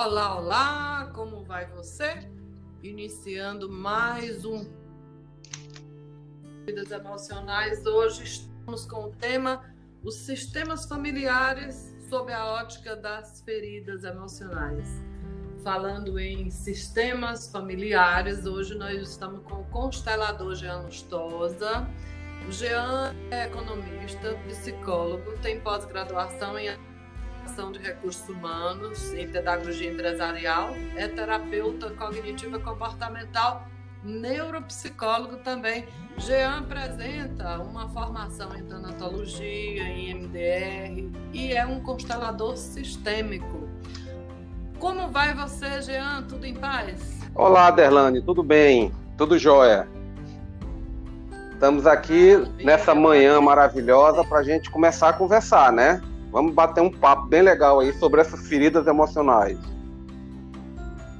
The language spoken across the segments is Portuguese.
Olá, olá, como vai você? Iniciando mais um Vidas Emocionais. Hoje estamos com o tema Os Sistemas Familiares sob a ótica das feridas emocionais. Falando em sistemas familiares, hoje nós estamos com o constelador Jean Lustosa. O Jean é economista, psicólogo, tem pós-graduação em de recursos humanos em pedagogia empresarial, é terapeuta cognitiva comportamental, neuropsicólogo também. Jean apresenta uma formação em tanatologia, em MDR e é um constelador sistêmico. Como vai você, Jean? Tudo em paz? Olá, Derlane, tudo bem? Tudo jóia? Estamos aqui nessa manhã maravilhosa para a gente começar a conversar, né? Vamos bater um papo bem legal aí sobre essas feridas emocionais.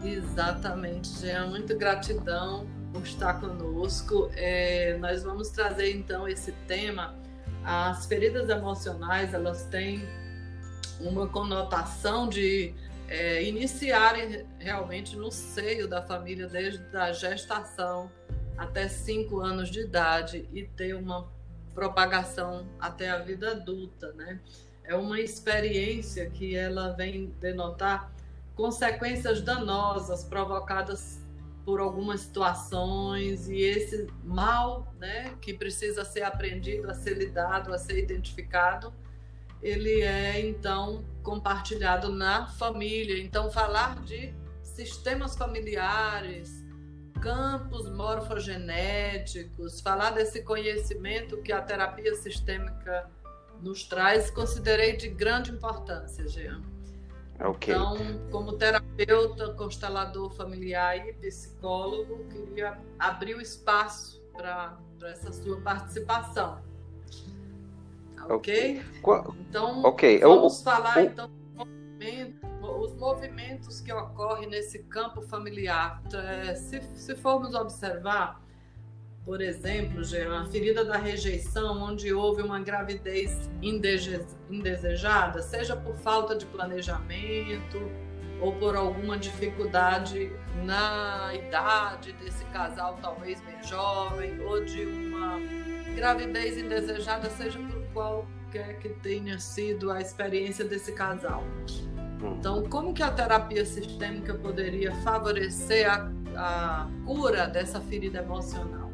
Exatamente, Jean. Muito gratidão por estar conosco. É, nós vamos trazer então esse tema. As feridas emocionais elas têm uma conotação de é, iniciarem realmente no seio da família desde a gestação até cinco anos de idade e ter uma propagação até a vida adulta, né? É uma experiência que ela vem denotar consequências danosas provocadas por algumas situações e esse mal, né, que precisa ser aprendido, a ser lidado, a ser identificado, ele é então compartilhado na família. Então falar de sistemas familiares, campos morfogenéticos, falar desse conhecimento que a terapia sistêmica nos traz, considerei de grande importância, Jean. Okay. Então, como terapeuta, constelador familiar e psicólogo, queria abrir o espaço para essa sua participação. Ok? Então, okay. vamos Eu, falar então os movimentos que ocorrem nesse campo familiar. É, se, se formos observar, por exemplo, Jean, a ferida da rejeição, onde houve uma gravidez indesejada, seja por falta de planejamento ou por alguma dificuldade na idade desse casal, talvez bem jovem, ou de uma gravidez indesejada, seja por qualquer que tenha sido a experiência desse casal. Hum. Então, como que a terapia sistêmica poderia favorecer a, a cura dessa ferida emocional?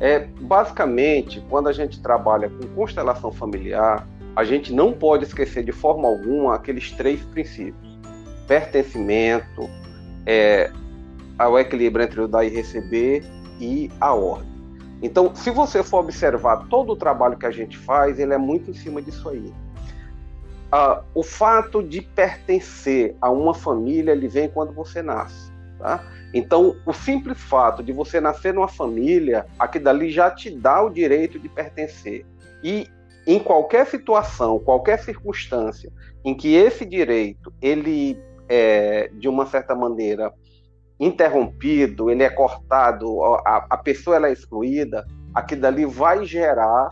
É, basicamente, quando a gente trabalha com constelação familiar, a gente não pode esquecer de forma alguma aqueles três princípios: pertencimento, é, ao equilíbrio entre o dar e receber e a ordem. Então, se você for observar todo o trabalho que a gente faz, ele é muito em cima disso aí. Ah, o fato de pertencer a uma família, ele vem quando você nasce. Tá? Então, o simples fato de você nascer numa família, aqui dali já te dá o direito de pertencer. E em qualquer situação, qualquer circunstância em que esse direito ele é de uma certa maneira interrompido, ele é cortado, a, a pessoa ela é excluída, aqui dali vai gerar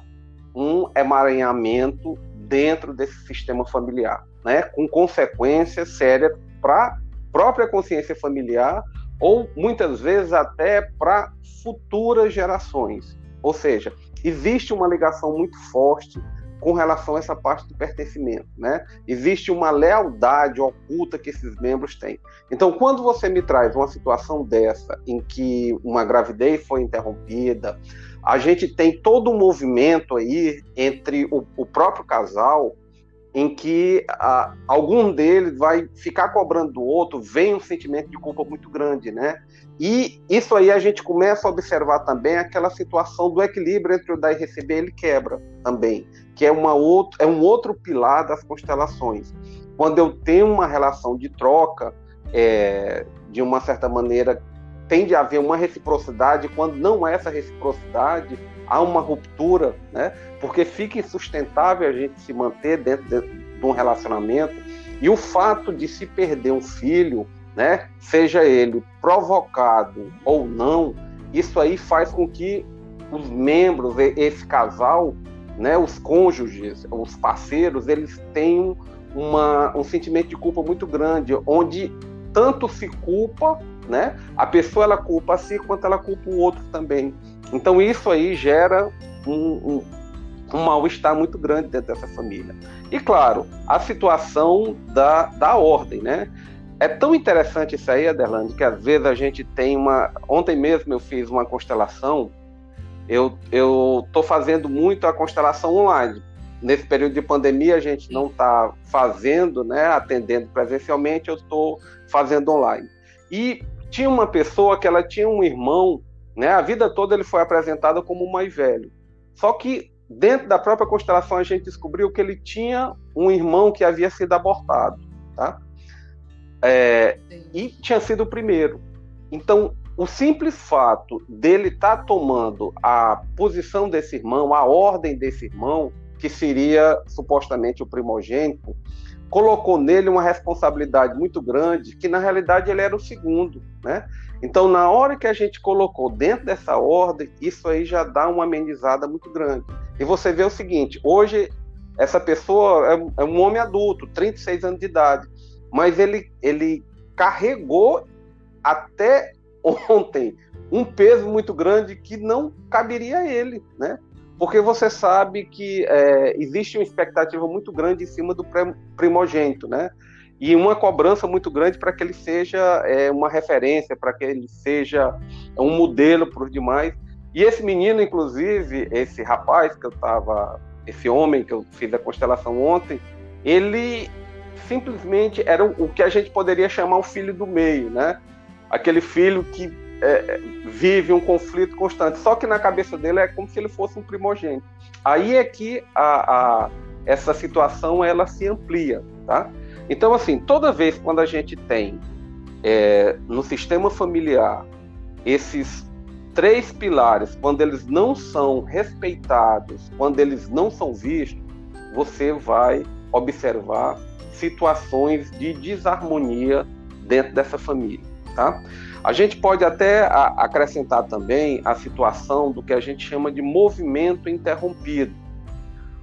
um emaranhamento dentro desse sistema familiar, né, com consequências sérias para própria consciência familiar ou muitas vezes até para futuras gerações. Ou seja, existe uma ligação muito forte com relação a essa parte do pertencimento, né? Existe uma lealdade oculta que esses membros têm. Então, quando você me traz uma situação dessa, em que uma gravidez foi interrompida, a gente tem todo um movimento aí entre o, o próprio casal em que ah, algum deles vai ficar cobrando do outro, vem um sentimento de culpa muito grande, né? E isso aí a gente começa a observar também aquela situação do equilíbrio entre o dar e receber, ele quebra também, que é, uma outro, é um outro pilar das constelações. Quando eu tenho uma relação de troca, é, de uma certa maneira, tende a haver uma reciprocidade, quando não é essa reciprocidade, há uma ruptura, né? Porque fica insustentável a gente se manter dentro de, de um relacionamento e o fato de se perder um filho, né? Seja ele provocado ou não, isso aí faz com que os membros, esse casal, né? Os cônjuges, os parceiros, eles tenham uma, um sentimento de culpa muito grande, onde tanto se culpa, né? A pessoa ela culpa a si quanto ela culpa o outro também. Então isso aí gera um, um, um mal-estar muito grande dentro dessa família. E claro, a situação da, da ordem, né? É tão interessante isso aí, Aderlande, que às vezes a gente tem uma. Ontem mesmo eu fiz uma constelação. Eu estou fazendo muito a constelação online. Nesse período de pandemia, a gente não está fazendo, né, atendendo presencialmente, eu estou fazendo online. E tinha uma pessoa que ela tinha um irmão, né, a vida toda ele foi apresentado como mais velho. Só que dentro da própria constelação a gente descobriu que ele tinha um irmão que havia sido abortado, tá? É, e tinha sido o primeiro. Então, o simples fato dele estar tá tomando a posição desse irmão, a ordem desse irmão, que seria supostamente o primogênito, colocou nele uma responsabilidade muito grande, que na realidade ele era o segundo, né? Então, na hora que a gente colocou dentro dessa ordem, isso aí já dá uma amenizada muito grande. E você vê o seguinte: hoje, essa pessoa é, é um homem adulto, 36 anos de idade, mas ele, ele carregou até ontem um peso muito grande que não caberia a ele, né? Porque você sabe que é, existe uma expectativa muito grande em cima do primogênito, né? E uma cobrança muito grande para que ele seja é, uma referência, para que ele seja um modelo para os demais. E esse menino, inclusive, esse rapaz que eu estava, esse homem que eu fiz a constelação ontem, ele simplesmente era o que a gente poderia chamar o filho do meio, né? Aquele filho que é, vive um conflito constante. Só que na cabeça dele é como se ele fosse um primogênito. Aí é que a, a essa situação ela se amplia, tá? Então, assim, toda vez quando a gente tem é, no sistema familiar esses três pilares, quando eles não são respeitados, quando eles não são vistos, você vai observar situações de desarmonia dentro dessa família, tá? A gente pode até acrescentar também a situação do que a gente chama de movimento interrompido.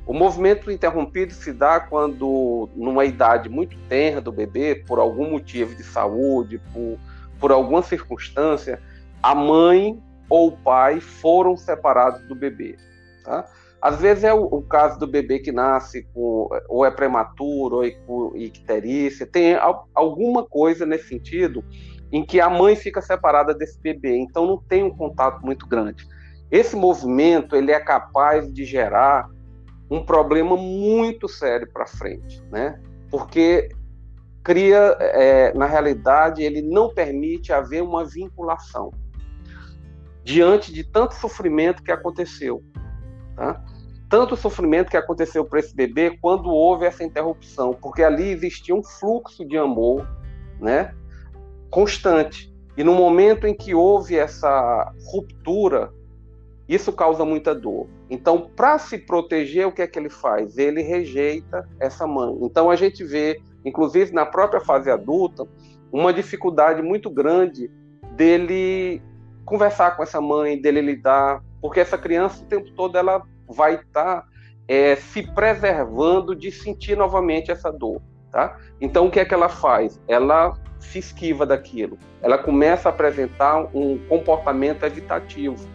O movimento interrompido se dá quando, numa idade muito tenra do bebê, por algum motivo de saúde, por, por alguma circunstância, a mãe ou o pai foram separados do bebê. Tá? Às vezes é o, o, caso do bebê que nasce com, ou é prematuro, ou é com icterícia, tem alguma coisa nesse sentido em que a mãe fica separada desse bebê, então não tem um contato muito grande. Esse movimento ele é capaz de gerar um problema muito sério para frente, né? Porque cria, é, na realidade, ele não permite haver uma vinculação diante de tanto sofrimento que aconteceu, tá? Tanto sofrimento que aconteceu para esse bebê quando houve essa interrupção, porque ali existia um fluxo de amor, né? Constante. E no momento em que houve essa ruptura, isso causa muita dor. Então, para se proteger, o que é que ele faz? Ele rejeita essa mãe. Então, a gente vê, inclusive na própria fase adulta, uma dificuldade muito grande dele conversar com essa mãe, dele lidar, porque essa criança o tempo todo ela vai estar tá, é, se preservando de sentir novamente essa dor, tá? Então, o que é que ela faz? Ela se esquiva daquilo. Ela começa a apresentar um comportamento evitativo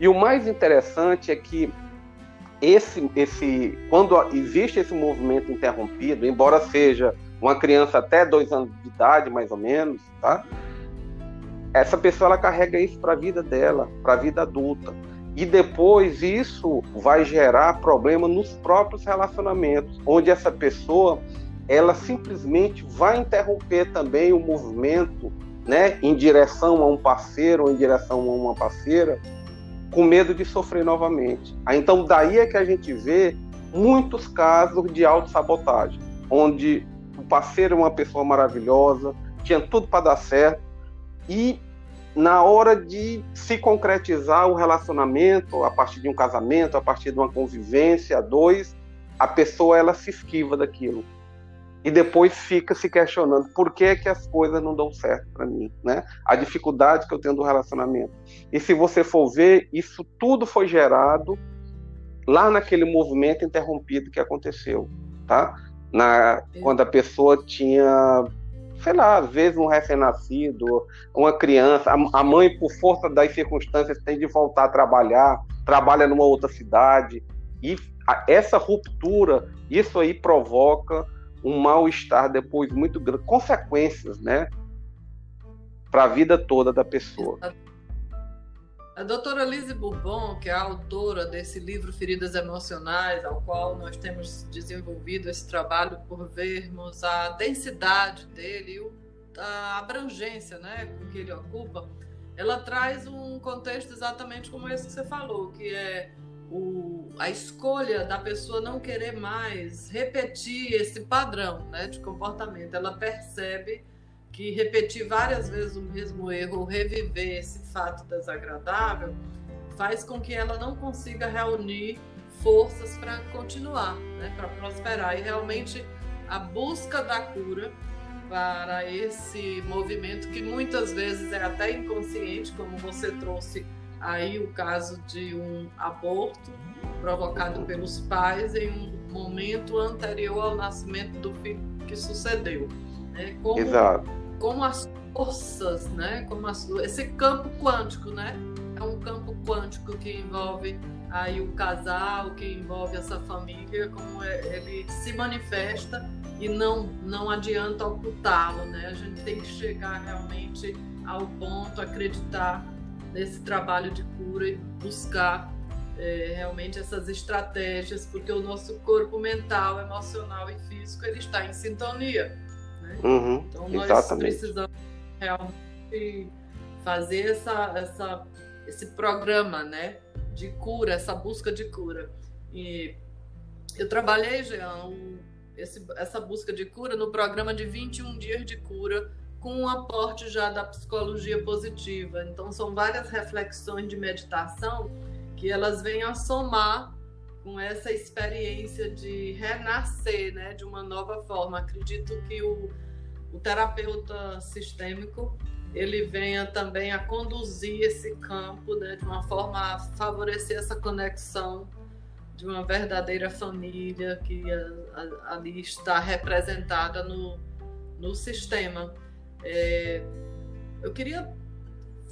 e o mais interessante é que esse, esse, quando existe esse movimento interrompido, embora seja uma criança até dois anos de idade, mais ou menos, tá? Essa pessoa ela carrega isso para a vida dela, para a vida adulta. E depois isso vai gerar problema nos próprios relacionamentos, onde essa pessoa ela simplesmente vai interromper também o movimento, né, em direção a um parceiro ou em direção a uma parceira, com medo de sofrer novamente. Então, daí é que a gente vê muitos casos de autossabotagem, onde o parceiro é uma pessoa maravilhosa, tinha tudo para dar certo, e na hora de se concretizar o relacionamento, a partir de um casamento, a partir de uma convivência, dois, a pessoa ela se esquiva daquilo e depois fica se questionando por que que as coisas não dão certo para mim, né? A dificuldade que eu tenho do relacionamento. E se você for ver, isso tudo foi gerado lá naquele movimento interrompido que aconteceu, tá? na, quando a pessoa tinha, sei lá, às vezes um recém-nascido, uma criança, a, mãe, por força das circunstâncias, tem de voltar a trabalhar, trabalha numa outra cidade, e essa ruptura, isso aí provoca um mal-estar depois muito grande, consequências, né? Para a vida toda da pessoa. A doutora Lise Bourbon, que é a autora desse livro Feridas Emocionais, ao qual nós temos desenvolvido esse trabalho por vermos a densidade dele e a abrangência né, que ele ocupa, ela traz um contexto exatamente como esse que você falou, que é o, a escolha da pessoa não querer mais repetir esse padrão né, de comportamento. Ela percebe que repetir várias vezes o mesmo erro, ou reviver esse fato desagradável, faz com que ela não consiga reunir forças para continuar, né, para prosperar. E realmente a busca da cura para esse movimento que muitas vezes é até inconsciente, como você trouxe aí o caso de um aborto provocado pelos pais em um momento anterior ao nascimento do filho que sucedeu. Né? Como Exato como as forças, né? Como as, esse campo quântico, né? É um campo quântico que envolve aí o casal, que envolve essa família, como é, ele se manifesta e não não adianta ocultá-lo, né? A gente tem que chegar realmente ao ponto, acreditar nesse trabalho de cura e buscar é, realmente essas estratégias, porque o nosso corpo mental, emocional e físico ele está em sintonia. Né? Uhum, então nós exatamente. precisamos realmente fazer essa, essa, esse programa né, de cura, essa busca de cura. E eu trabalhei, Jean, esse, essa busca de cura no programa de 21 dias de cura, com um aporte já da psicologia positiva. Então, são várias reflexões de meditação que elas vêm a somar com essa experiência de renascer, né, de uma nova forma. Acredito que o, o terapeuta sistêmico ele venha também a conduzir esse campo né, de uma forma a favorecer essa conexão de uma verdadeira família que a, a, ali está representada no, no sistema. É, eu queria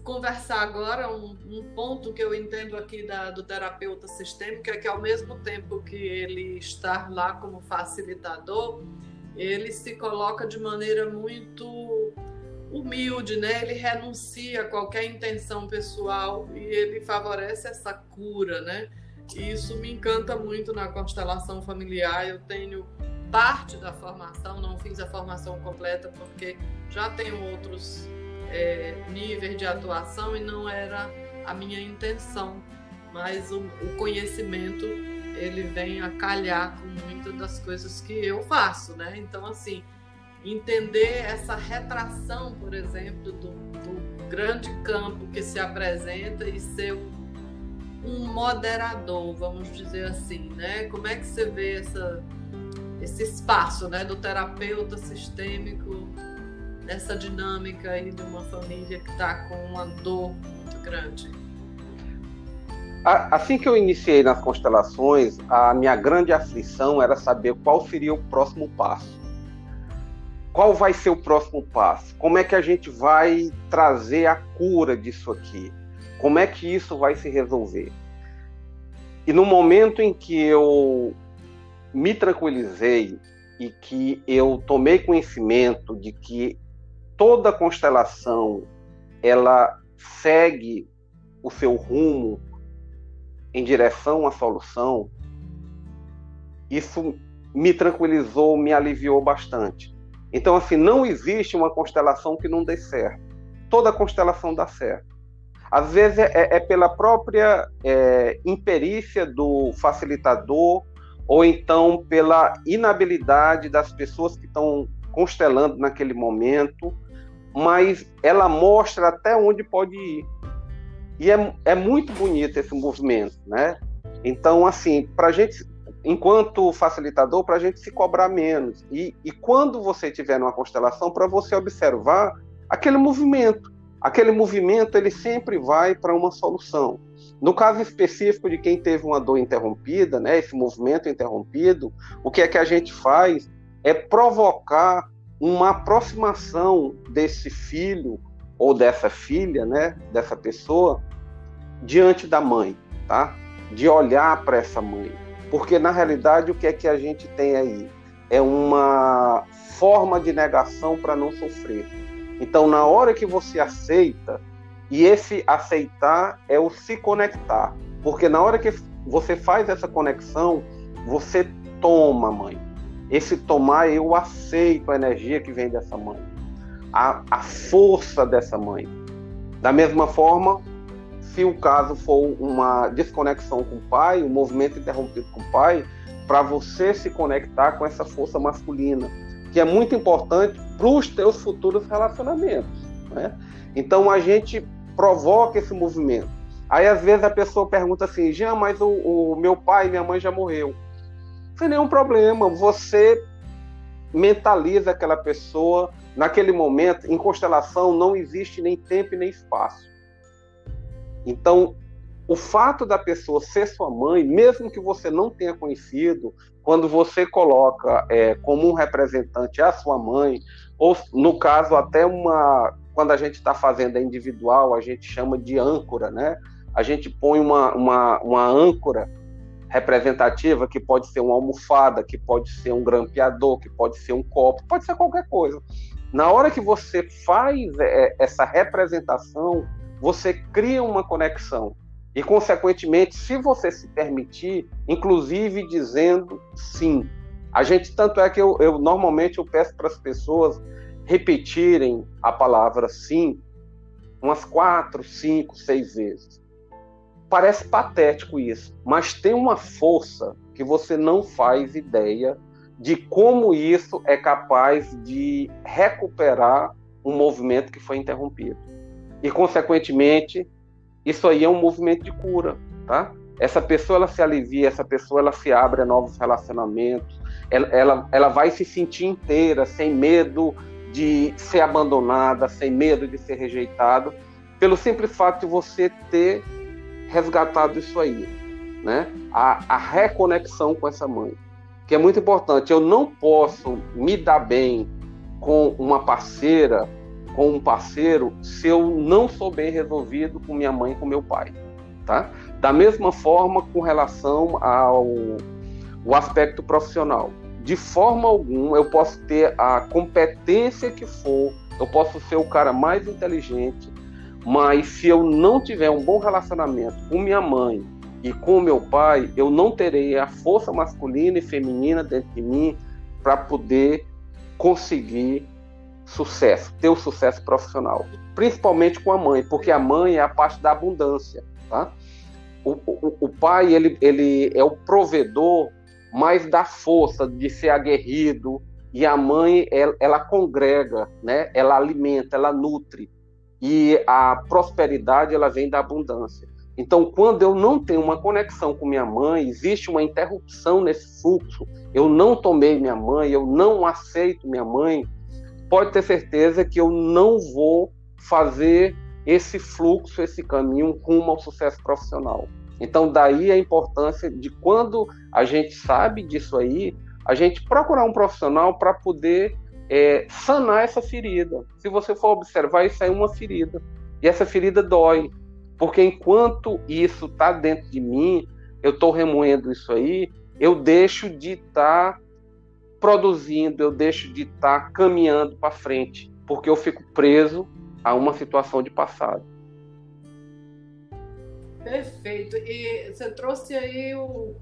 conversar agora um, um, ponto que eu entendo aqui da, do terapeuta sistêmico é que ao mesmo tempo que ele está lá como facilitador, ele se coloca de maneira muito humilde, né? Ele renuncia a qualquer intenção pessoal e ele favorece essa cura, né? E isso me encanta muito na constelação familiar. Eu tenho parte da formação, não fiz a formação completa porque já tenho outros é, níveis de atuação e não era a minha intenção, mas o, o conhecimento ele vem a calhar com muitas das coisas que eu faço, né? Então, assim, entender essa retração, por exemplo, do, do grande campo que se apresenta e ser um, um, moderador, vamos dizer assim, né? Como é que você vê essa, esse espaço, né, do terapeuta sistêmico nessa dinâmica aí de uma família que está com uma dor muito grande? Assim que eu iniciei nas constelações, a minha grande aflição era saber qual seria o próximo passo. Qual vai ser o próximo passo? Como é que a gente vai trazer a cura disso aqui? Como é que isso vai se resolver? E no momento em que eu me tranquilizei e que eu tomei conhecimento de que toda constelação ela segue o seu rumo em direção à solução, isso me tranquilizou, me aliviou bastante. Então, assim, não existe uma constelação que não dê certo. Toda constelação dá certo. Às vezes é, é pela própria é, imperícia do facilitador ou então pela inabilidade das pessoas que estão constelando naquele momento mas ela mostra até onde pode ir. E é, é muito bonito esse movimento, né? Então, assim, para a gente, enquanto facilitador, para a gente se cobrar menos. E, e quando você tiver numa constelação, para você observar aquele movimento. Aquele movimento, ele sempre vai para uma solução. No caso específico de quem teve uma dor interrompida, né, esse movimento interrompido, o que é que a gente faz? é provocar uma aproximação desse filho ou dessa filha, né, dessa pessoa, diante da mãe, tá? De olhar para essa mãe. Porque na realidade o que é que a gente tem aí? É uma forma de negação para não sofrer. Então, na hora que você aceita, e esse aceitar é o se conectar. Porque na hora que você faz essa conexão, você toma, mãe. Esse tomar, eu aceito a energia que vem dessa mãe, a, a força dessa mãe. Da mesma forma, se o caso for uma desconexão com o pai, um movimento interrompido com o pai, para você se conectar com essa força masculina, que é muito importante para os teus futuros relacionamentos. Né? Então a gente provoca esse movimento. Aí às vezes a pessoa pergunta assim, Jean, mas o, o meu pai e minha mãe já morreu sem nenhum problema. Você mentaliza aquela pessoa naquele momento. Em constelação não existe nem tempo e nem espaço. Então, o fato da pessoa ser sua mãe, mesmo que você não tenha conhecido, quando você coloca é, como um representante a sua mãe, ou no caso até uma, quando a gente está fazendo a individual, a gente chama de âncora, né? A gente põe uma, uma, uma âncora representativa, que pode ser uma almofada, que pode ser um grampeador, que pode ser um copo, pode ser qualquer coisa. Na hora que você faz é, essa representação, você cria uma conexão. E, consequentemente, se você se permitir, inclusive dizendo sim. A gente, tanto é que eu, eu normalmente eu peço para as pessoas repetirem a palavra sim umas quatro, cinco, seis vezes. Parece patético isso, mas tem uma força que você não faz ideia de como isso é capaz de recuperar um movimento que foi interrompido. E, consequentemente, isso aí é um movimento de cura, tá? Essa pessoa ela se alivia, essa pessoa ela se abre a novos relacionamentos, ela, ela, ela vai se sentir inteira, sem medo de ser abandonada, sem medo de ser rejeitado, pelo simples fato de você ter resgatado isso aí, né? A, a reconexão com essa mãe, que é muito importante. Eu não posso me dar bem com uma parceira, com um parceiro, se eu não sou bem resolvido com minha mãe com meu pai, tá? Da mesma forma com relação ao o aspecto profissional. De forma alguma eu posso ter a competência que for, eu posso ser o cara mais inteligente, mas se eu não tiver um bom relacionamento com minha mãe e com meu pai, eu não terei a força masculina e feminina dentro de mim para poder conseguir sucesso, ter o sucesso profissional, principalmente com a mãe, porque a mãe é a parte da abundância, tá? O, o, o pai ele, ele é o provedor mais da força de ser aguerrido e a mãe ela, ela congrega, né? Ela alimenta, ela nutre e a prosperidade ela vem da abundância. Então, quando eu não tenho uma conexão com minha mãe, existe uma interrupção nesse fluxo. Eu não tomei minha mãe, eu não aceito minha mãe. Pode ter certeza que eu não vou fazer esse fluxo, esse caminho rumo ao sucesso profissional. Então, daí a importância de quando a gente sabe disso aí, a gente procurar um profissional para poder é, sanar essa ferida. Se você for observar, isso é uma ferida. E essa ferida dói. Porque enquanto isso está dentro de mim, eu estou remoendo isso aí, eu deixo de estar tá produzindo, eu deixo de estar tá caminhando para frente. Porque eu fico preso a uma situação de passado. Perfeito. E você trouxe aí o,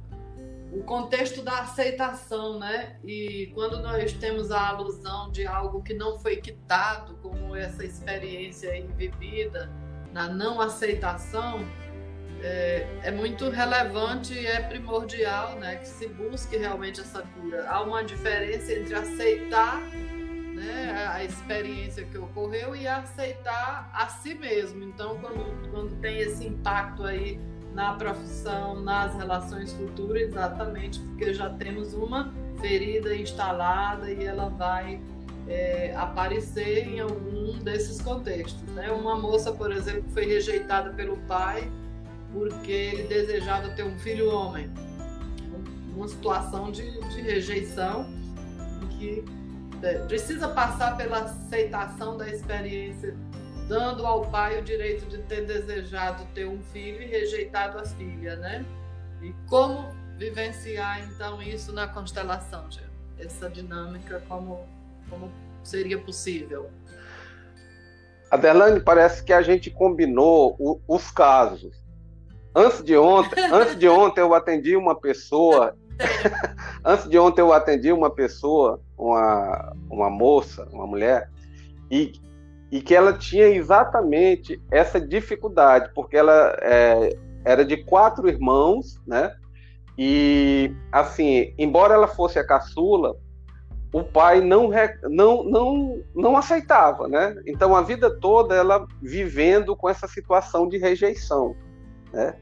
o contexto da aceitação, né? E quando nós temos a alusão de algo que não foi quitado, como essa experiência aí vivida, na não aceitação, é, é, muito relevante e é primordial, né? Que se busque realmente essa cura. Há uma diferença entre aceitar né, a experiência que ocorreu e aceitar a si mesmo. Então, quando, quando tem esse impacto aí na profissão, nas relações futuras, exatamente porque já temos uma ferida instalada e ela vai é, aparecer em algum desses contextos. Né? Uma moça, por exemplo, foi rejeitada pelo pai porque ele desejava ter um filho homem. Uma situação de, de rejeição em que precisa passar pela aceitação da experiência, dando ao pai o direito de ter desejado ter um filho e rejeitado a filha, né? E como vivenciar então isso na constelação, Gê? essa dinâmica, como, como seria possível? Adelane, parece que a gente combinou o, os casos. Antes de ontem, antes de ontem eu atendi uma pessoa. antes de ontem eu atendi uma pessoa, uma, uma moça, uma mulher, e, e que ela tinha exatamente essa dificuldade, porque ela é, era de quatro irmãos, né? E assim, embora ela fosse a caçula, o pai não, não, não, não aceitava, né? Então a vida toda ela vivendo com essa situação de rejeição, né?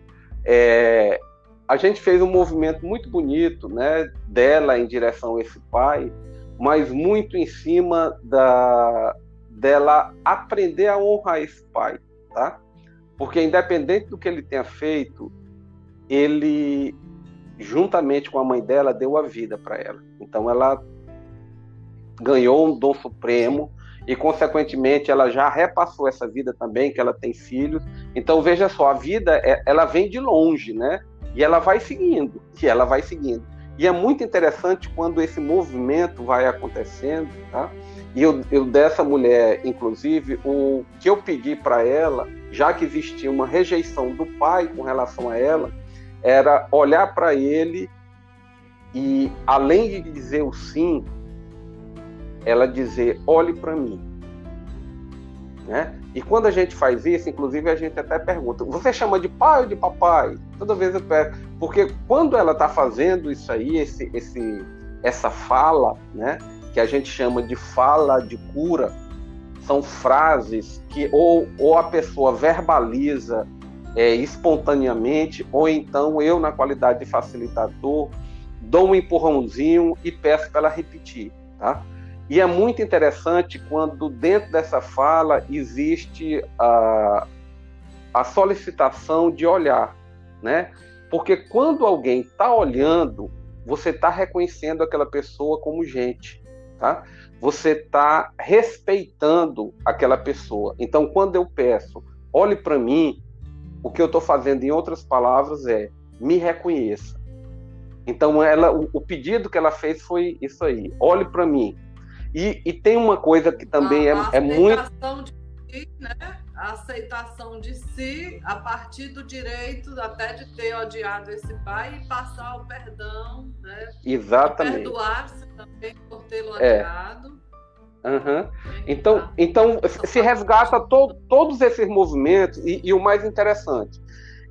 É, a gente fez um movimento muito bonito, né? Dela em direção a esse pai, mas muito em cima da dela aprender a honrar esse pai, tá? Porque independente do que ele tenha feito, ele juntamente com a mãe dela deu a vida para ela. Então ela ganhou um dom supremo e, consequentemente, ela já repassou essa vida também, que ela tem filhos. Então, veja só, a vida, é, ela vem de longe, né? E ela vai seguindo, e ela vai seguindo. E é muito interessante quando esse movimento vai acontecendo, tá? E eu, eu dessa mulher, inclusive, o que eu pedi para ela, já que existia uma rejeição do pai com relação a ela, era olhar para ele e, além de dizer o sim, ela dizer: olhe para mim. Né? E quando a gente faz isso, inclusive a gente até pergunta: você chama de pai ou de papai? Toda vez eu pergunto, porque quando ela está fazendo isso aí, esse, esse, essa fala, né, que a gente chama de fala de cura, são frases que ou, ou a pessoa verbaliza é, espontaneamente, ou então eu, na qualidade de facilitador, dou um empurrãozinho e peço para ela repetir, tá? E é muito interessante quando dentro dessa fala existe a, a solicitação de olhar, né? Porque quando alguém está olhando, você está reconhecendo aquela pessoa como gente, tá? Você está respeitando aquela pessoa. Então, quando eu peço, olhe para mim, o que eu estou fazendo, em outras palavras, é me reconheça. Então, ela, o, o pedido que ela fez foi isso aí: olhe para mim, e, e tem uma coisa que também a, é, é muito. De si, né? A aceitação de si a partir do direito até de ter odiado esse pai e passar o perdão, né? Exatamente. Perdoar-se também por tê-lo é. odiado. Uhum. Então, então se resgata to, todos esses movimentos e, e o mais interessante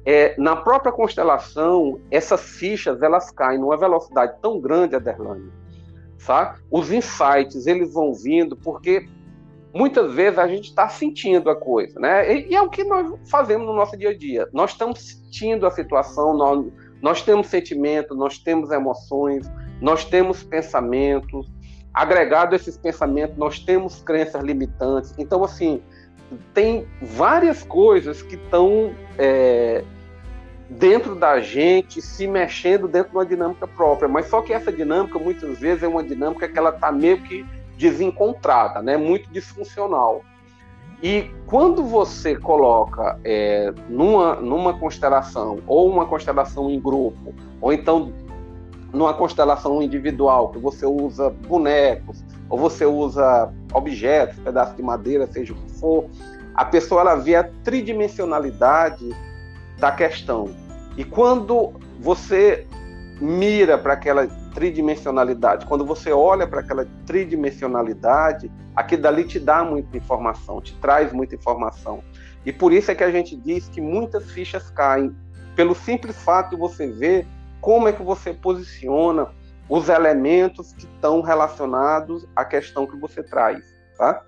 é na própria constelação essas fichas elas caem numa velocidade tão grande, Aderlane, Os insights eles vão vindo porque muitas vezes a gente está sentindo a coisa, né? E, e, é o que nós fazemos no nosso dia a dia. Nós estamos sentindo a situação, nós, nós temos sentimentos, nós temos emoções, nós temos pensamentos. Agregado a esses pensamentos, nós temos crenças limitantes. Então, assim, tem várias coisas que estão é, dentro da gente, se mexendo dentro de uma dinâmica própria. Mas só que essa dinâmica, muitas vezes, é uma dinâmica que ela está meio que desencontrada, né? muito disfuncional. E quando você coloca é, numa, numa constelação, ou uma constelação em grupo, ou então numa constelação individual, que você usa bonecos, ou você usa objetos, pedaços de madeira, seja o que for, a pessoa ela vê a tridimensionalidade da questão. E quando você mira para aquela tridimensionalidade, quando você olha para aquela tridimensionalidade, aquilo dali te dá muita informação, te traz muita informação. E por isso é que a gente diz que muitas fichas caem, pelo simples fato de você ver como é que você posiciona os elementos que estão relacionados à questão que você traz. Tá?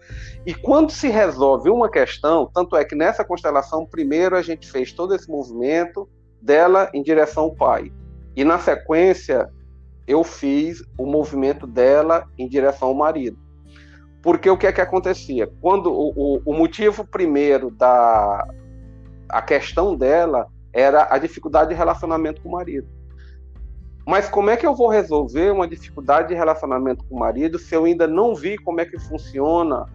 E quando se resolve uma questão, tanto é que nessa constelação, primeiro a gente fez todo esse movimento dela em direção ao pai. E na sequência, eu fiz o movimento dela em direção ao marido. Porque o que é que acontecia? Quando o, o, o motivo primeiro da a questão dela era a dificuldade de relacionamento com o marido. Mas como é que eu vou resolver uma dificuldade de relacionamento com o marido se eu ainda não vi como é que funciona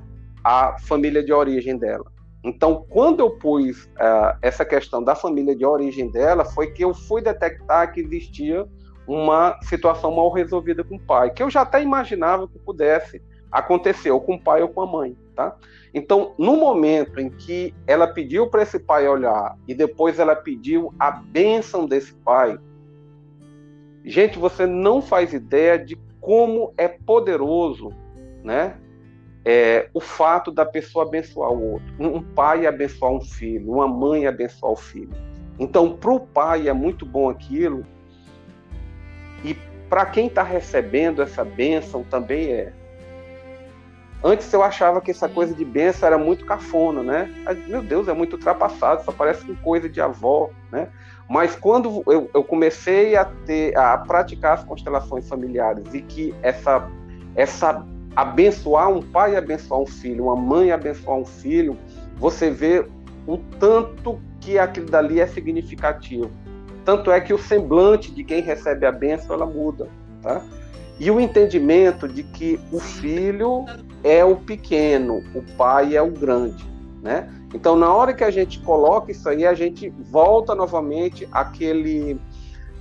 a família de origem dela? Então, quando eu pus uh, essa questão da família de origem dela, foi que eu fui detectar que existia uma situação mal resolvida com o pai, que eu já até imaginava que pudesse acontecer, ou com o pai ou com a mãe, tá? Então, no momento em que ela pediu para esse pai olhar e depois ela pediu a bênção desse pai, gente, você não faz ideia de como é poderoso, né? É, o fato da pessoa abençoar o outro. Um pai abençoar um filho, uma mãe abençoar o filho. Então, para o pai é muito bom aquilo, e para quem está recebendo essa bênção também é. Antes eu achava que essa coisa de bênção era muito cafona, né? Meu Deus, é muito ultrapassado, só parece com coisa de avó, né? Mas quando eu, eu comecei a ter, a praticar as constelações familiares e que essa, essa abençoar um pai abençoar um filho, uma mãe abençoar um filho, você vê o tanto que aquilo dali é significativo. Tanto é que o semblante de quem recebe a bênção ela muda, tá? E o entendimento de que o filho é o pequeno, o pai é o grande, né? Então, na hora que a gente coloca isso aí, a gente volta novamente àquele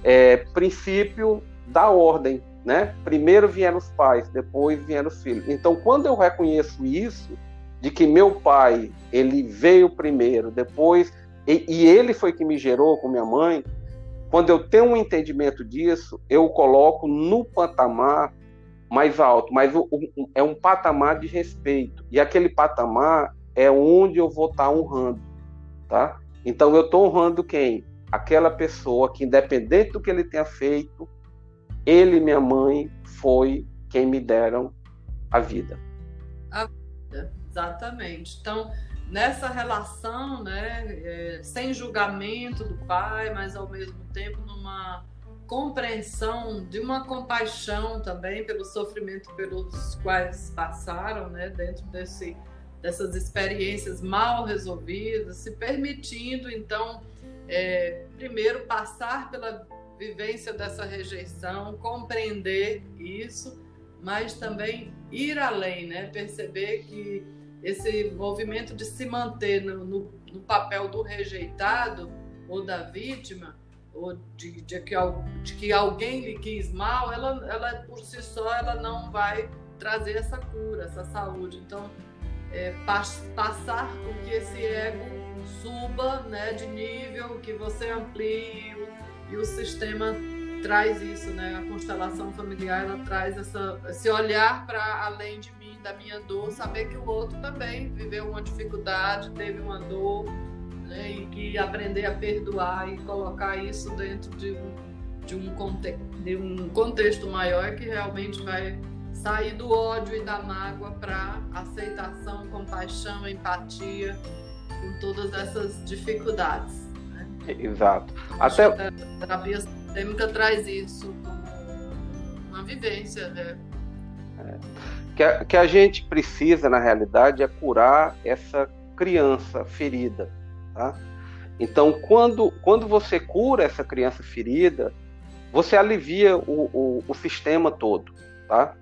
é, princípio da ordem, né? Primeiro vieram os pais, depois vieram os filhos. Então, quando eu reconheço isso, de que meu pai ele veio primeiro, depois e, e ele foi que me gerou com minha mãe, quando eu tenho um entendimento disso, eu coloco no patamar mais alto, mas o, o, é um patamar de respeito. E aquele patamar é onde eu vou estar honrando, tá? Então eu estou honrando quem? Aquela pessoa que, independente do que ele tenha feito, ele e minha mãe foi quem me deram a vida. A vida, exatamente. Então, nessa relação, né, é, sem julgamento do pai, mas ao mesmo tempo numa compreensão de uma compaixão também pelo sofrimento pelos quais passaram, né, dentro desse dessas experiências mal resolvidas, se permitindo então é, primeiro passar pela vivência dessa rejeição, compreender isso, mas também ir além, né, perceber que esse movimento de se manter no, no, no papel do rejeitado ou da vítima, ou de, de, que, de que alguém lhe quis mal, ela, ela por si só ela não vai trazer essa cura, essa saúde. Então, é, passar com que esse ego suba né, de nível, que você amplie e o sistema traz isso, né? A constelação familiar ela traz essa, esse olhar para além de mim, da minha dor, saber que o outro também viveu uma dificuldade, teve uma dor, né? E que aprender a perdoar e colocar isso dentro de um, de um, conte de um contexto maior que realmente vai sair do ódio e da mágoa para aceitação, compaixão, empatia com todas essas dificuldades. Né? Exato. Até a terapia sistêmica traz isso como uma vivência, né? É. Que, a, que a gente precisa, na realidade, é curar essa criança ferida, tá? Então, quando, quando você cura essa criança ferida, você alivia o, o, o sistema todo, tá?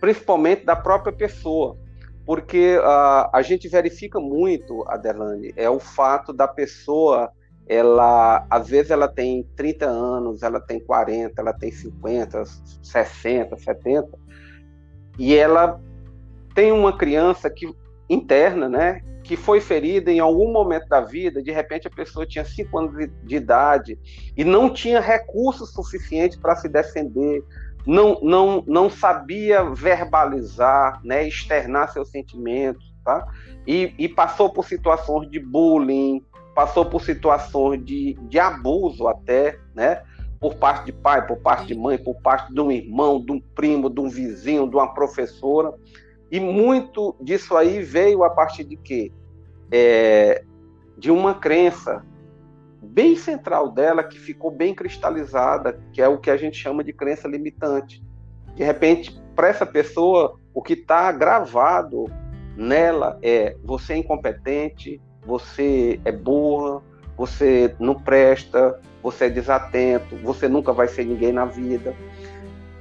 Principalmente da própria pessoa, porque uh, a gente verifica muito, Adelane, é o fato da pessoa ela às vezes ela tem 30 anos, ela tem 40, ela tem 50, 60, 70, e ela tem uma criança que interna, né, que foi ferida em algum momento da vida, de repente a pessoa tinha 5 anos de, de idade e não tinha recursos suficientes para se defender, não, não, não sabia verbalizar, né, externar seus sentimentos, tá? E, e passou por situações de bullying, passou por situações de, de abuso até, né? Por parte de pai, por parte de mãe, por parte de um irmão, de um primo, de um vizinho, de uma professora. E muito disso aí veio a partir de quê? É, de uma crença bem central dela, que ficou bem cristalizada, que é o que a gente chama de crença limitante. De repente, para essa pessoa, o que está gravado nela é: você é incompetente, você é burra, você não presta, você é desatento, você nunca vai ser ninguém na vida.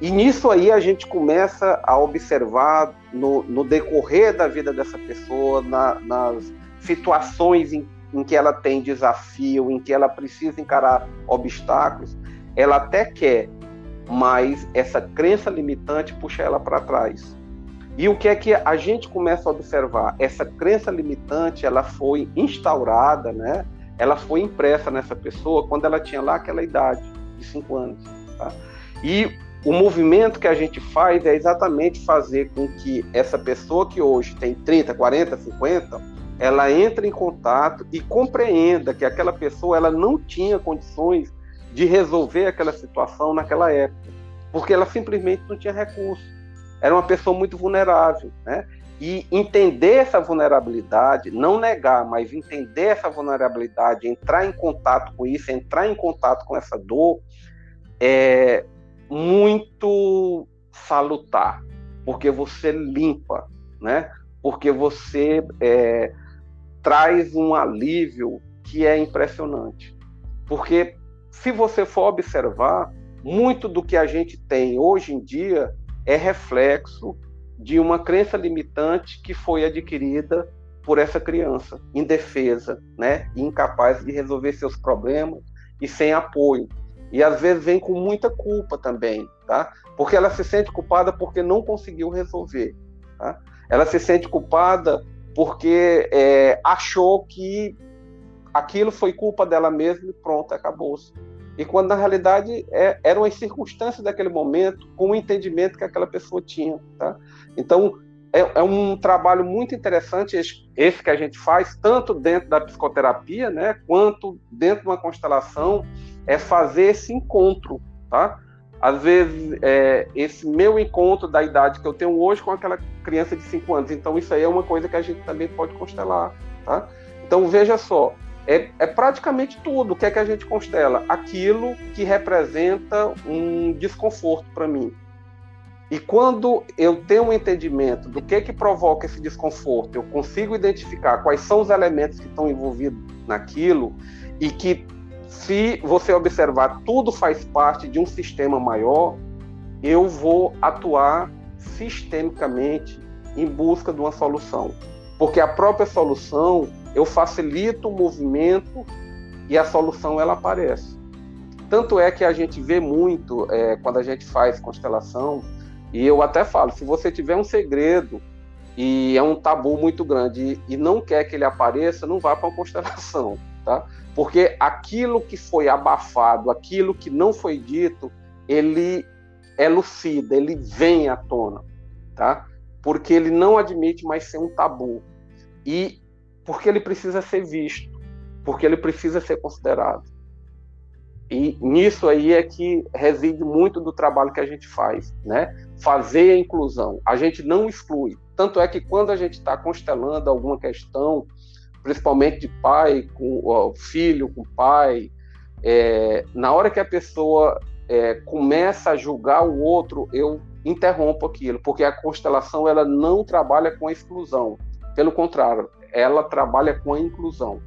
E nisso aí a gente começa a observar no, no decorrer da vida dessa pessoa, na, nas situações em, em que ela tem desafio, em que ela precisa encarar obstáculos, ela até quer, mas essa crença limitante puxa ela para trás. E o que é que a gente começa a observar? Essa crença limitante, ela foi instaurada, né? Ela foi impressa nessa pessoa quando ela tinha lá aquela idade de 5 anos. Tá? E o movimento que a gente faz é exatamente fazer com que essa pessoa que hoje tem 30, 40, 50, ela entre em contato e compreenda que aquela pessoa ela não tinha condições de resolver aquela situação naquela época, porque ela simplesmente não tinha recurso. Era uma pessoa muito vulnerável, né? E entender essa vulnerabilidade, não negar, mas entender essa vulnerabilidade, entrar em contato com isso, entrar em contato com essa dor, é, muito salutar, porque você limpa, né? Porque você é, traz um alívio que é impressionante. Porque se você for observar, muito do que a gente tem hoje em dia é reflexo de uma crença limitante que foi adquirida por essa criança, indefesa, né, incapaz de resolver seus problemas e sem apoio e às vezes vem com muita culpa também, tá? Porque ela se sente culpada porque não conseguiu resolver, tá? Ela se sente culpada porque é, achou que aquilo foi culpa dela mesma e pronto, acabou-se. E quando na realidade é, eram as circunstâncias daquele momento, com o entendimento que aquela pessoa tinha, tá? Então é, é, um trabalho muito interessante esse, esse, que a gente faz, tanto dentro da psicoterapia, né, quanto dentro de uma constelação é fazer esse encontro, tá? Às vezes, é, esse meu encontro da idade que eu tenho hoje com aquela criança de 5 anos. Então, isso aí é uma coisa que a gente também pode constelar, tá? Então, veja só, é, é praticamente tudo. O que é que a gente constela? Aquilo que representa um desconforto para mim. E quando eu tenho um entendimento do que que provoca esse desconforto, eu consigo identificar quais são os elementos que estão envolvidos naquilo e que se você observar, tudo faz parte de um sistema maior, eu vou atuar sistemicamente em busca de uma solução. Porque a própria solução, eu facilito o movimento e a solução ela aparece. Tanto é que a gente vê muito é, quando a gente faz constelação, e eu até falo, se você tiver um segredo e é um tabu muito grande e, e não quer que ele apareça, não vá para uma constelação, tá? Porque aquilo que foi abafado, aquilo que não foi dito, ele é lucida, ele vem à tona, tá? Porque ele não admite mais ser um tabu. E porque ele precisa ser visto, porque ele precisa ser considerado. E nisso aí é que reside muito do trabalho que a gente faz, né? Fazer a inclusão. A gente não exclui. Tanto é que quando a gente está constelando alguma questão, principalmente de pai com ó, filho com pai, é, na hora que a pessoa é, começa a julgar o outro, eu interrompo aquilo, porque a constelação ela não trabalha com a exclusão, pelo contrário, ela trabalha com a inclusão.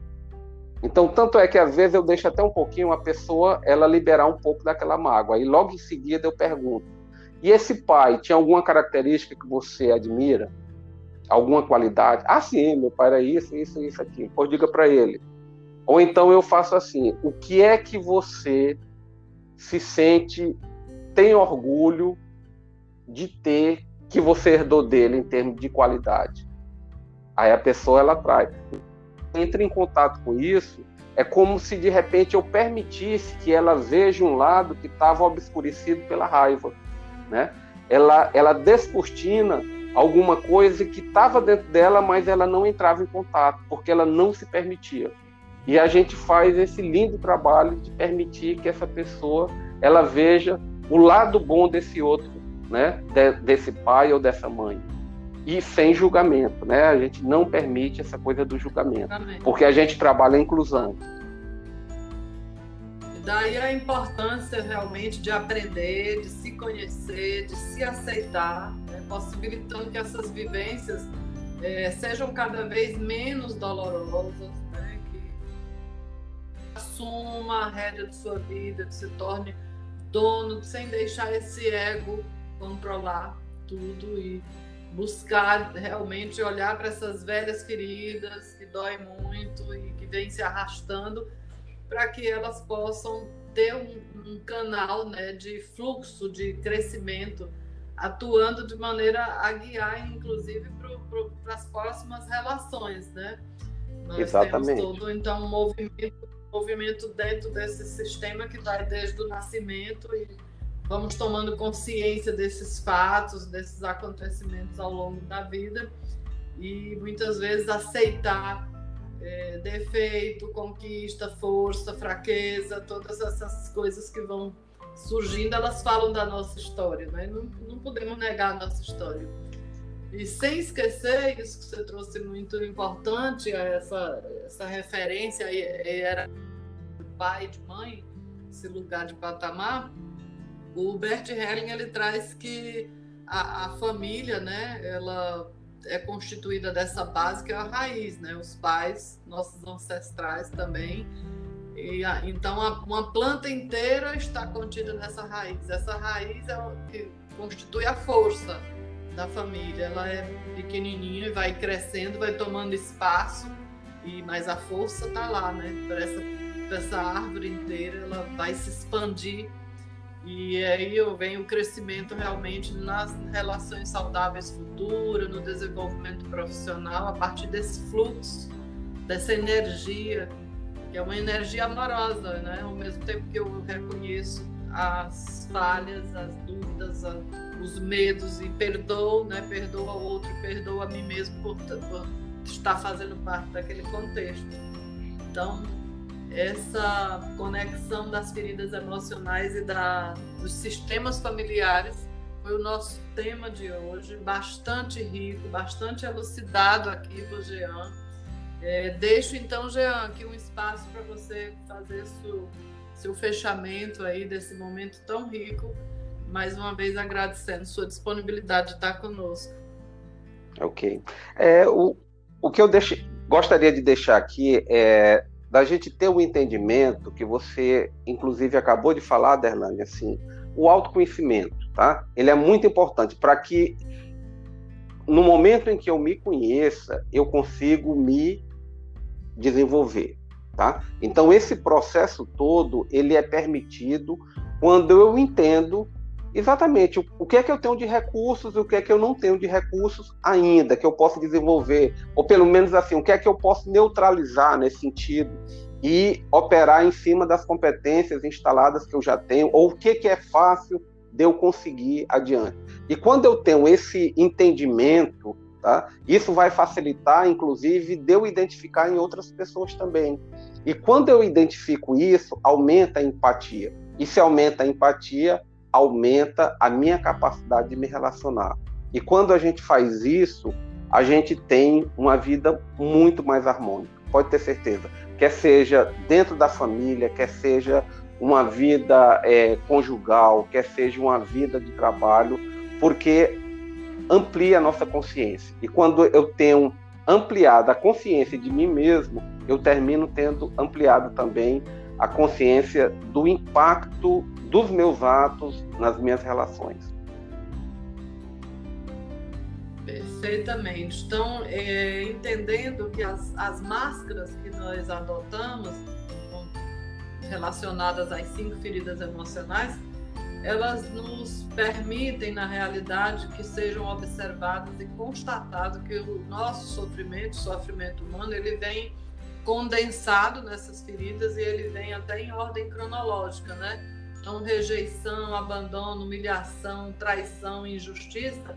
Então, tanto é que às vezes eu deixo até um pouquinho a pessoa ela liberar um pouco daquela mágoa. Aí logo em seguida eu pergunto: e esse pai tinha alguma característica que você admira? Alguma qualidade. Ah, sim, meu pai era isso, isso, isso aqui. Pois diga para ele. Ou então eu faço assim: o que é que você se sente, tem orgulho de ter que você herdou dele em termos de qualidade? Aí a pessoa ela traz. Entra em contato com isso, é como se de repente eu permitisse que ela veja um lado que estava obscurecido pela raiva, né? Ela, ela descortina alguma coisa que estava dentro dela, mas ela não entrava em contato, porque ela não se permitia. E a gente faz esse lindo trabalho de permitir que essa pessoa ela veja o lado bom desse outro, né, de, desse pai ou dessa mãe. E sem julgamento, né? A gente não permite essa coisa do julgamento, porque a gente trabalha a inclusão. Daí a importância realmente de aprender, de se conhecer, de se aceitar, né? possibilitando que essas vivências é, sejam cada vez menos dolorosas, né? que, assuma a rédea de sua vida, que se torne dono, sem deixar esse ego controlar tudo e buscar realmente olhar para essas velhas feridas que doem muito e que vêm se arrastando para que elas possam ter um, um canal né, de fluxo, de crescimento, atuando de maneira a guiar, inclusive, para as próximas relações, né? Nós Exatamente. temos todo, então, um movimento, movimento dentro desse sistema que vai desde o nascimento e vamos tomando consciência desses fatos, desses acontecimentos ao longo da vida e muitas vezes aceitar é, defeito, conquista, força, fraqueza, todas essas coisas que vão surgindo, elas falam da nossa história, né? Não, não podemos negar a nossa história. E sem esquecer, isso que você trouxe muito importante, essa, essa referência era pai de mãe, esse lugar de patamar, o Bert Helling ele traz que a, a família, né, ela é constituída dessa base que é a raiz, né? Os pais, nossos ancestrais também. E a, então a, uma planta inteira está contida nessa raiz. Essa raiz é o que constitui a força da família. Ela é pequenininha e vai crescendo, vai tomando espaço e mas a força está lá, né? Para essa, essa árvore inteira, ela vai se expandir e aí vem o crescimento realmente nas relações saudáveis futuras, no desenvolvimento profissional, a partir desse fluxo, dessa energia, que é uma energia amorosa, né? Ao mesmo tempo que eu reconheço as falhas, as dúvidas, os medos e perdoo, né? Perdoo ao outro, perdoo a mim mesmo por, por estar fazendo parte daquele contexto. Então, essa conexão das feridas emocionais e da, dos sistemas familiares foi o nosso tema de hoje, bastante rico, bastante elucidado aqui por Jean. É, deixo então, Jean, aqui um espaço para você fazer seu, seu fechamento aí desse momento tão rico. Mais uma vez agradecendo sua disponibilidade de estar conosco. Ok. É, o, o que eu gostaria de deixar aqui é da gente ter o um entendimento que você, inclusive, acabou de falar, Derlane, assim, o autoconhecimento, tá? Ele é muito importante para que no momento em que eu me conheça, eu consigo me desenvolver, tá? Então esse processo todo, ele é permitido quando eu entendo exatamente o, o que é que eu tenho de recursos o que é que eu não tenho de recursos ainda, que eu posso desenvolver, ou pelo menos assim, o que é que eu posso neutralizar nesse sentido e operar em cima das competências instaladas que eu já tenho, ou o que, que é fácil de eu conseguir adiante. E quando eu tenho esse entendimento, tá, isso vai facilitar, inclusive, de eu identificar em outras pessoas também. E quando eu identifico isso, aumenta a empatia. E se aumenta a empatia, aumenta a minha capacidade de me relacionar. E quando a gente faz isso, a gente tem uma vida muito mais harmônica, pode ter certeza. Quer seja dentro da família, quer seja uma vida é, conjugal, quer seja uma vida de trabalho, porque amplia a nossa consciência. E quando eu tenho ampliado a consciência de mim mesmo, eu termino tendo ampliado também a consciência do impacto dos meus atos nas minhas relações. Perfeitamente. Então, é, entendendo que as, as máscaras que nós adotamos, relacionadas às cinco feridas emocionais, elas nos permitem, na realidade, que sejam observadas e constatado que o nosso sofrimento, o sofrimento humano, ele vem condensado nessas feridas e ele vem até em ordem cronológica, né? Então, rejeição, abandono, humilhação, traição, injustiça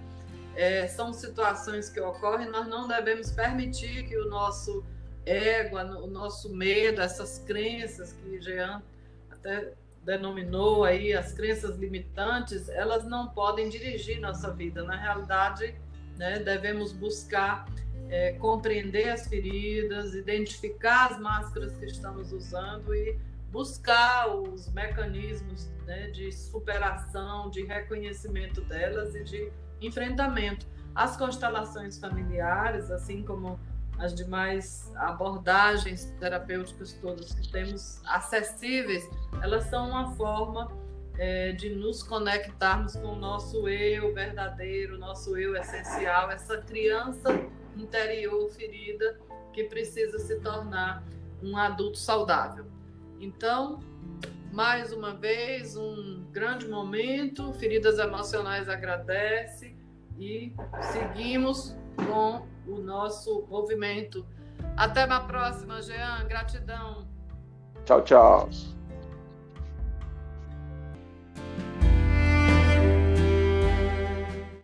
é, são situações que ocorrem. Nós não devemos permitir que o nosso ego, o nosso medo, essas crenças que Jean até denominou aí, as crenças limitantes, elas não podem dirigir nossa vida. Na realidade, né, devemos buscar é, compreender as feridas, identificar as máscaras que estamos usando e buscar os mecanismos né, de superação, de reconhecimento delas e de enfrentamento. As constelações familiares, assim como as demais abordagens terapêuticas todas que temos acessíveis, elas são uma forma é, de nos conectarmos com o nosso eu verdadeiro, nosso eu essencial, essa criança interior ferida que precisa se tornar um adulto saudável. Então, mais uma vez, um grande momento. Feridas Emocionais agradece e seguimos com o nosso movimento. Até a próxima, Jean. Gratidão. Tchau, tchau.